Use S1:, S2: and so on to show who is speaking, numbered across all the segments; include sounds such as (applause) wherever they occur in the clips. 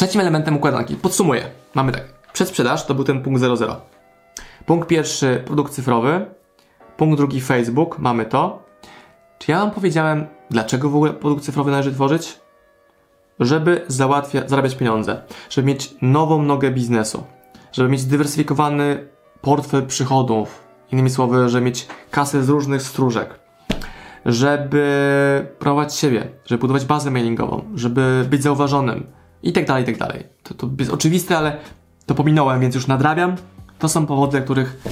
S1: Trzecim elementem układanki, podsumuję, mamy tak, przedsprzedaż to był ten punkt 00. Punkt pierwszy, produkt cyfrowy. Punkt drugi, Facebook, mamy to. Czy ja Wam powiedziałem, dlaczego w ogóle produkt cyfrowy należy tworzyć? Żeby załatwia, zarabiać pieniądze, żeby mieć nową nogę biznesu, żeby mieć dywersyfikowany portfel przychodów, innymi słowy, żeby mieć kasę z różnych stróżek, żeby prowadzić siebie, żeby budować bazę mailingową, żeby być zauważonym i tak dalej, i tak dalej. To, to jest oczywiste, ale to pominąłem, więc już nadrabiam. To są powody, dla których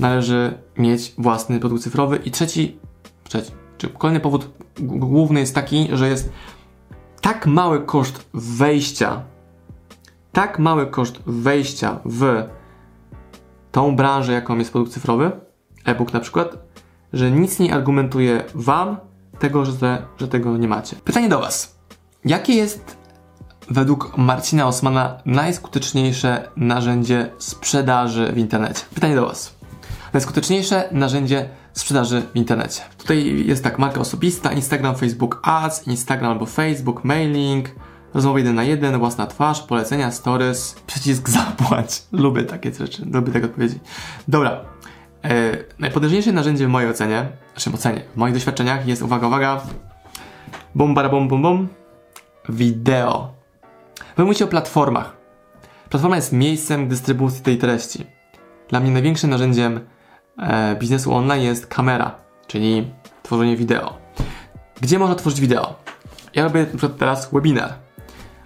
S1: należy mieć własny produkt cyfrowy. I trzeci, trzeci czy kolejny powód główny jest taki, że jest tak mały koszt wejścia, tak mały koszt wejścia w tą branżę, jaką jest produkt cyfrowy, e-book na przykład, że nic nie argumentuje Wam tego, że, że tego nie macie. Pytanie do Was. Jakie jest według Marcina Osmana najskuteczniejsze narzędzie sprzedaży w internecie? Pytanie do Was. Najskuteczniejsze narzędzie sprzedaży w internecie. Tutaj jest tak, marka osobista, Instagram, Facebook Ads, Instagram albo Facebook, mailing, rozmowy jeden na jeden, własna twarz, polecenia, stories, przycisk zapłać. (laughs) Lubię takie rzeczy, lubię takie odpowiedzi. Dobra. E, najpotężniejsze narzędzie w mojej ocenie, znaczy w ocenie, w moich doświadczeniach jest, uwaga, uwaga, bum, bara, bum, bum, bum, wideo. Wy mówicie o platformach. Platforma jest miejscem dystrybucji tej treści. Dla mnie największym narzędziem e, biznesu online jest kamera, czyli tworzenie wideo. Gdzie można tworzyć wideo? Ja robię na teraz webinar.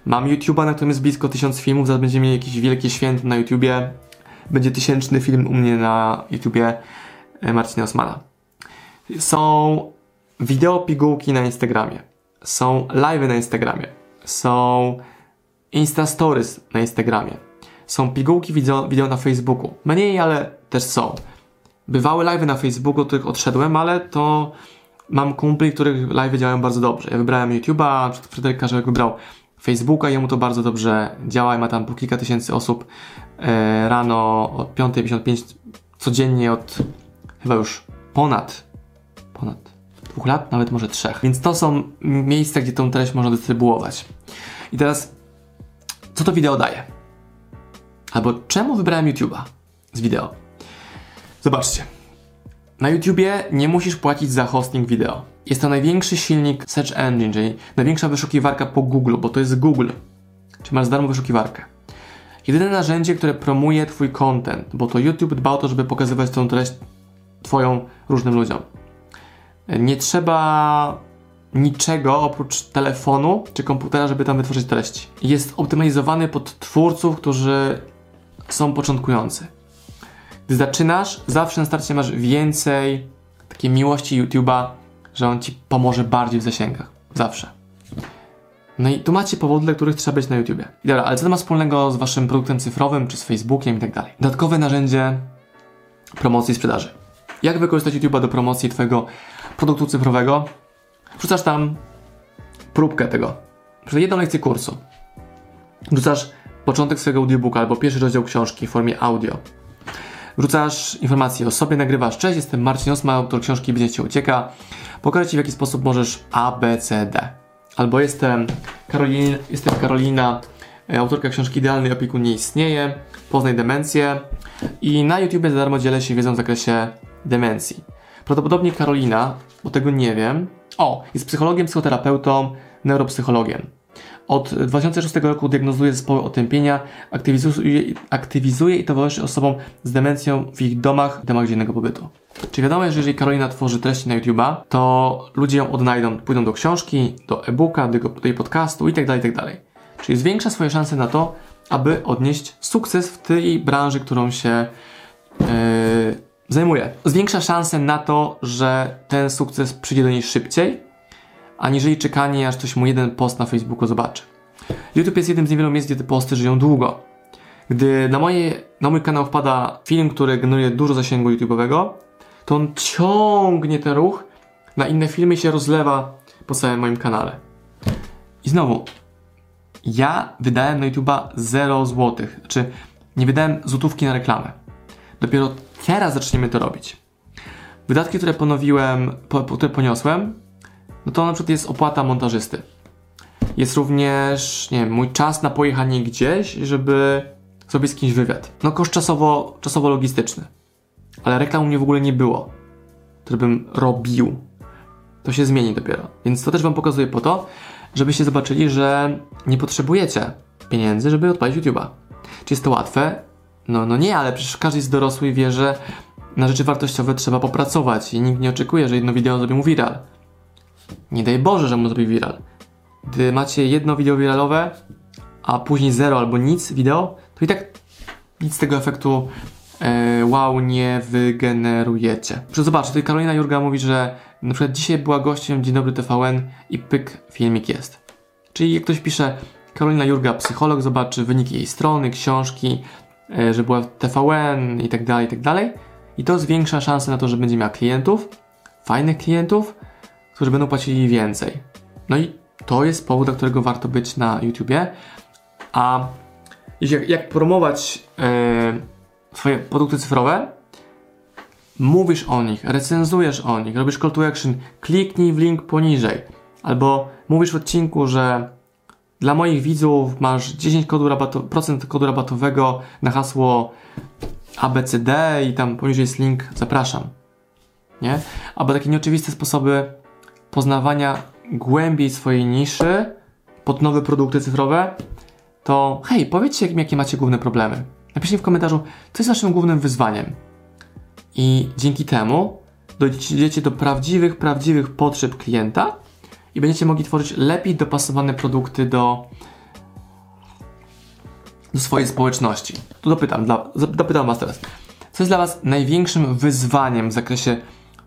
S1: Mam YouTube'a, na którym jest blisko tysiąc filmów, zaraz będziemy mieli jakieś wielkie święto na YouTubie. Będzie tysięczny film u mnie na YouTubie e, Marcina Osmana. Są wideo pigułki na Instagramie. Są live'y na Instagramie. Są Insta Stories na Instagramie. Są pigułki wideo, wideo na Facebooku. Mniej, ale też są. Bywały live'y na Facebooku, których odszedłem, ale to mam kumpli, których live działają bardzo dobrze. Ja wybrałem YouTube'a, Fryderyk Karzełek wybrał Facebooka, jemu to bardzo dobrze działa i ma tam po kilka tysięcy osób e, rano o 5.55 codziennie od chyba już ponad ponad dwóch lat, nawet może trzech. Więc to są miejsca, gdzie tą treść można dystrybuować. I teraz, co to wideo daje? Albo czemu wybrałem YouTube'a z wideo? Zobaczcie. Na YouTubie nie musisz płacić za hosting wideo. Jest to największy silnik search engine, czyli największa wyszukiwarka po Google, bo to jest Google. Czy masz za darmo wyszukiwarkę. Jedyne narzędzie, które promuje Twój content, bo to YouTube dba o to, żeby pokazywać tą treść Twoją różnym ludziom. Nie trzeba niczego oprócz telefonu czy komputera, żeby tam wytworzyć treści. Jest optymalizowany pod twórców, którzy są początkujący. Gdy zaczynasz, zawsze na starcie masz więcej takiej miłości YouTube'a, że on ci pomoże bardziej w zasięgach. Zawsze. No i tu macie powody, dla których trzeba być na YouTubie. Dobra, ale co to ma wspólnego z waszym produktem cyfrowym, czy z Facebookiem i tak dalej? Dodatkowe narzędzie promocji i sprzedaży. Jak wykorzystać YouTube'a do promocji twojego produktu cyfrowego? Wrzucasz tam próbkę tego. Przez jedną lekcję kursu. Wrzucasz początek swojego audiobooka albo pierwszy rozdział książki w formie audio. Wrzucasz informacje o sobie, nagrywasz. Cześć, jestem Marcin Osma, autor książki Biznes Cię Ucieka. Pokażę Ci w jaki sposób możesz A, B, C, D. Albo jestem, Karolina, jestem Karolina, e, autorka książki Idealny opiekun nie istnieje. Poznaj demencję. I na YouTube za darmo dzielę się wiedzą w zakresie demencji. Prawdopodobnie Karolina, bo tego nie wiem. O, jest psychologiem, psychoterapeutą, neuropsychologiem. Od 2006 roku diagnozuje zespoły otępienia, aktywizuje, aktywizuje i towarzyszy osobom z demencją w ich domach, domach dziennego pobytu. Czy wiadomo, że jeżeli Karolina tworzy treści na YouTube'a, to ludzie ją odnajdą, pójdą do książki, do e-booka, do, do jej podcastu itd., tak itd. Tak Czyli zwiększa swoje szanse na to, aby odnieść sukces w tej branży, którą się yy, zajmuje. Zwiększa szanse na to, że ten sukces przyjdzie do niej szybciej, aniżeli czekanie, aż ktoś mu jeden post na Facebooku zobaczy. YouTube jest jednym z niewielu miejsc, gdzie te posty żyją długo. Gdy na, moje, na mój kanał wpada film, który generuje dużo zasięgu YouTube'owego, to on ciągnie ten ruch na inne filmy się rozlewa po całym moim kanale. I znowu, ja wydałem na YouTube'a 0 zł. Znaczy, nie wydałem złotówki na reklamę. Dopiero teraz zaczniemy to robić. Wydatki, które ponowiłem, po, które poniosłem, no to na przykład jest opłata montażysty. jest również, nie wiem, mój czas na pojechanie gdzieś, żeby zrobić z kimś wywiad. No koszt czasowo, czasowo logistyczny. Ale reklam u mnie w ogóle nie było, które bym robił. To się zmieni dopiero. Więc to też wam pokazuję po to, żebyście zobaczyli, że nie potrzebujecie pieniędzy, żeby odpalić YouTube'a. Czy jest to łatwe? No, no nie, ale przecież każdy jest dorosły i wie, że na rzeczy wartościowe trzeba popracować i nikt nie oczekuje, że jedno wideo zrobi mu viral. Nie daj Boże, że mu zrobi viral. Gdy macie jedno wideo viralowe, a później zero albo nic wideo, to i tak nic z tego efektu e, wow nie wygenerujecie. Proszę zobacz, tutaj Karolina Jurga mówi, że na przykład dzisiaj była gościem Dzień Dobry TVN i pyk, filmik jest. Czyli jak ktoś pisze Karolina Jurga, psycholog, zobaczy wyniki jej strony, książki, że była TVN i tak dalej, i tak dalej. I to zwiększa szanse na to, że będzie miała klientów, fajnych klientów, którzy będą płacili więcej. No i to jest powód, dla którego warto być na YouTubie. A jak, jak promować e, swoje produkty cyfrowe, mówisz o nich, recenzujesz o nich, robisz call to action, kliknij w link poniżej. Albo mówisz w odcinku, że dla moich widzów masz 10 kodu rabato, procent kodu rabatowego na hasło ABCD i tam poniżej jest link, zapraszam. Nie? Albo takie nieoczywiste sposoby poznawania głębiej swojej niszy pod nowe produkty cyfrowe, to hej, powiedzcie, jakie macie główne problemy. Napiszcie w komentarzu, co jest waszym głównym wyzwaniem. I dzięki temu dojdziecie do prawdziwych, prawdziwych potrzeb klienta i będziecie mogli tworzyć lepiej dopasowane produkty do, do swojej społeczności. Tu dopytam, dla, dopytam Was teraz. Co jest dla Was największym wyzwaniem w zakresie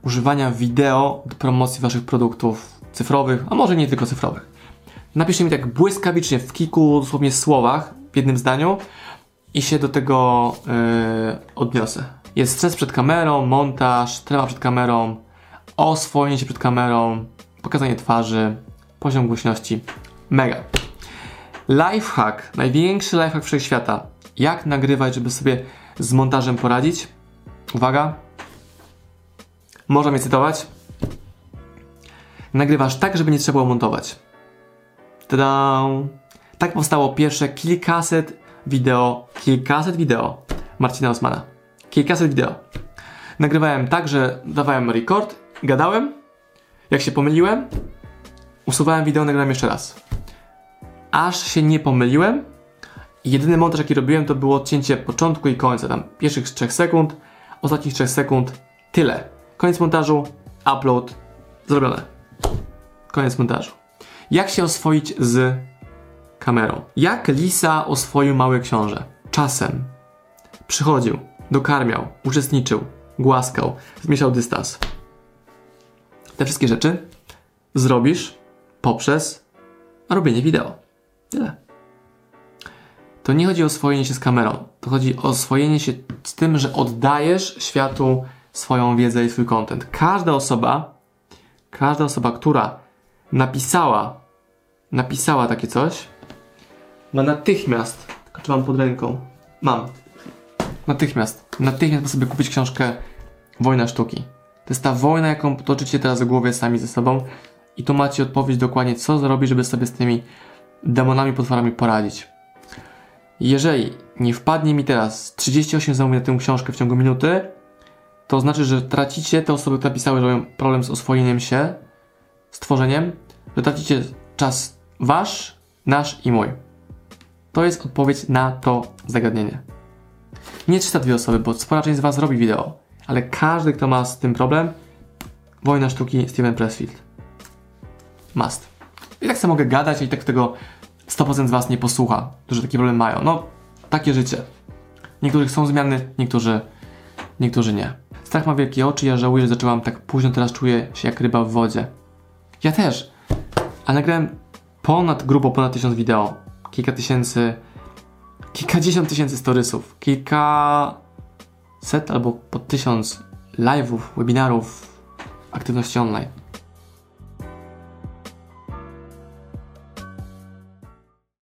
S1: używania wideo do promocji Waszych produktów cyfrowych, a może nie tylko cyfrowych? Napiszcie mi tak błyskawicznie w kilku dosłownie słowach, w jednym zdaniu i się do tego yy, odniosę. Jest stres przed kamerą, montaż, trema przed kamerą, oswojenie się przed kamerą, pokazanie twarzy, poziom głośności. Mega. Lifehack, największy lifehack wszechświata. Jak nagrywać, żeby sobie z montażem poradzić? Uwaga. Można mnie cytować. Nagrywasz tak, żeby nie trzeba było montować. Tada! Tak powstało pierwsze kilkaset wideo, kilkaset wideo Marcina Osmana. Kilkaset wideo. Nagrywałem tak, że dawałem record, gadałem, jak się pomyliłem, usuwałem wideo, nagrałem jeszcze raz. Aż się nie pomyliłem i jedyny montaż jaki robiłem to było odcięcie początku i końca, tam pierwszych 3 sekund, ostatnich 3 sekund, tyle. Koniec montażu, upload, zrobione. Koniec montażu. Jak się oswoić z kamerą? Jak Lisa oswoił Mały Książę? Czasem. Przychodził, dokarmiał, uczestniczył, głaskał, zmniejszał dystans. Te wszystkie rzeczy zrobisz poprzez robienie wideo. Tyle. To nie chodzi o oswojenie się z kamerą. To chodzi o oswojenie się z tym, że oddajesz światu swoją wiedzę i swój content. Każda osoba, każda osoba, która napisała, napisała takie coś, ma natychmiast, czy mam pod ręką? Mam. Natychmiast, natychmiast sobie kupić książkę Wojna Sztuki. To jest ta wojna, jaką toczycie teraz w głowie sami ze sobą i tu macie odpowiedź dokładnie, co zrobić, żeby sobie z tymi demonami, potworami poradzić. Jeżeli nie wpadnie mi teraz 38 zamówień na tę książkę w ciągu minuty, to znaczy, że tracicie te osoby, które napisały, że mają problem z oswojeniem się, z tworzeniem, że tracicie czas wasz, nasz i mój. To jest odpowiedź na to zagadnienie. Nie 302 osoby, bo spora część z was robi wideo, ale każdy, kto ma z tym problem, wojna sztuki Steven Pressfield. Must. I tak sobie mogę gadać i tak tego 100% z was nie posłucha, którzy taki problem mają. No, takie życie. Niektórzy chcą zmiany, niektórzy, niektórzy nie. Strach ma wielkie oczy, ja żałuję, że zaczęłam tak późno, teraz czuję się jak ryba w wodzie. Ja też. Ale nagrałem ponad, grubo ponad tysiąc wideo. Kilka tysięcy, kilkadziesiąt tysięcy storysów. Kilka set albo po tysiąc live'ów, webinarów, aktywności online.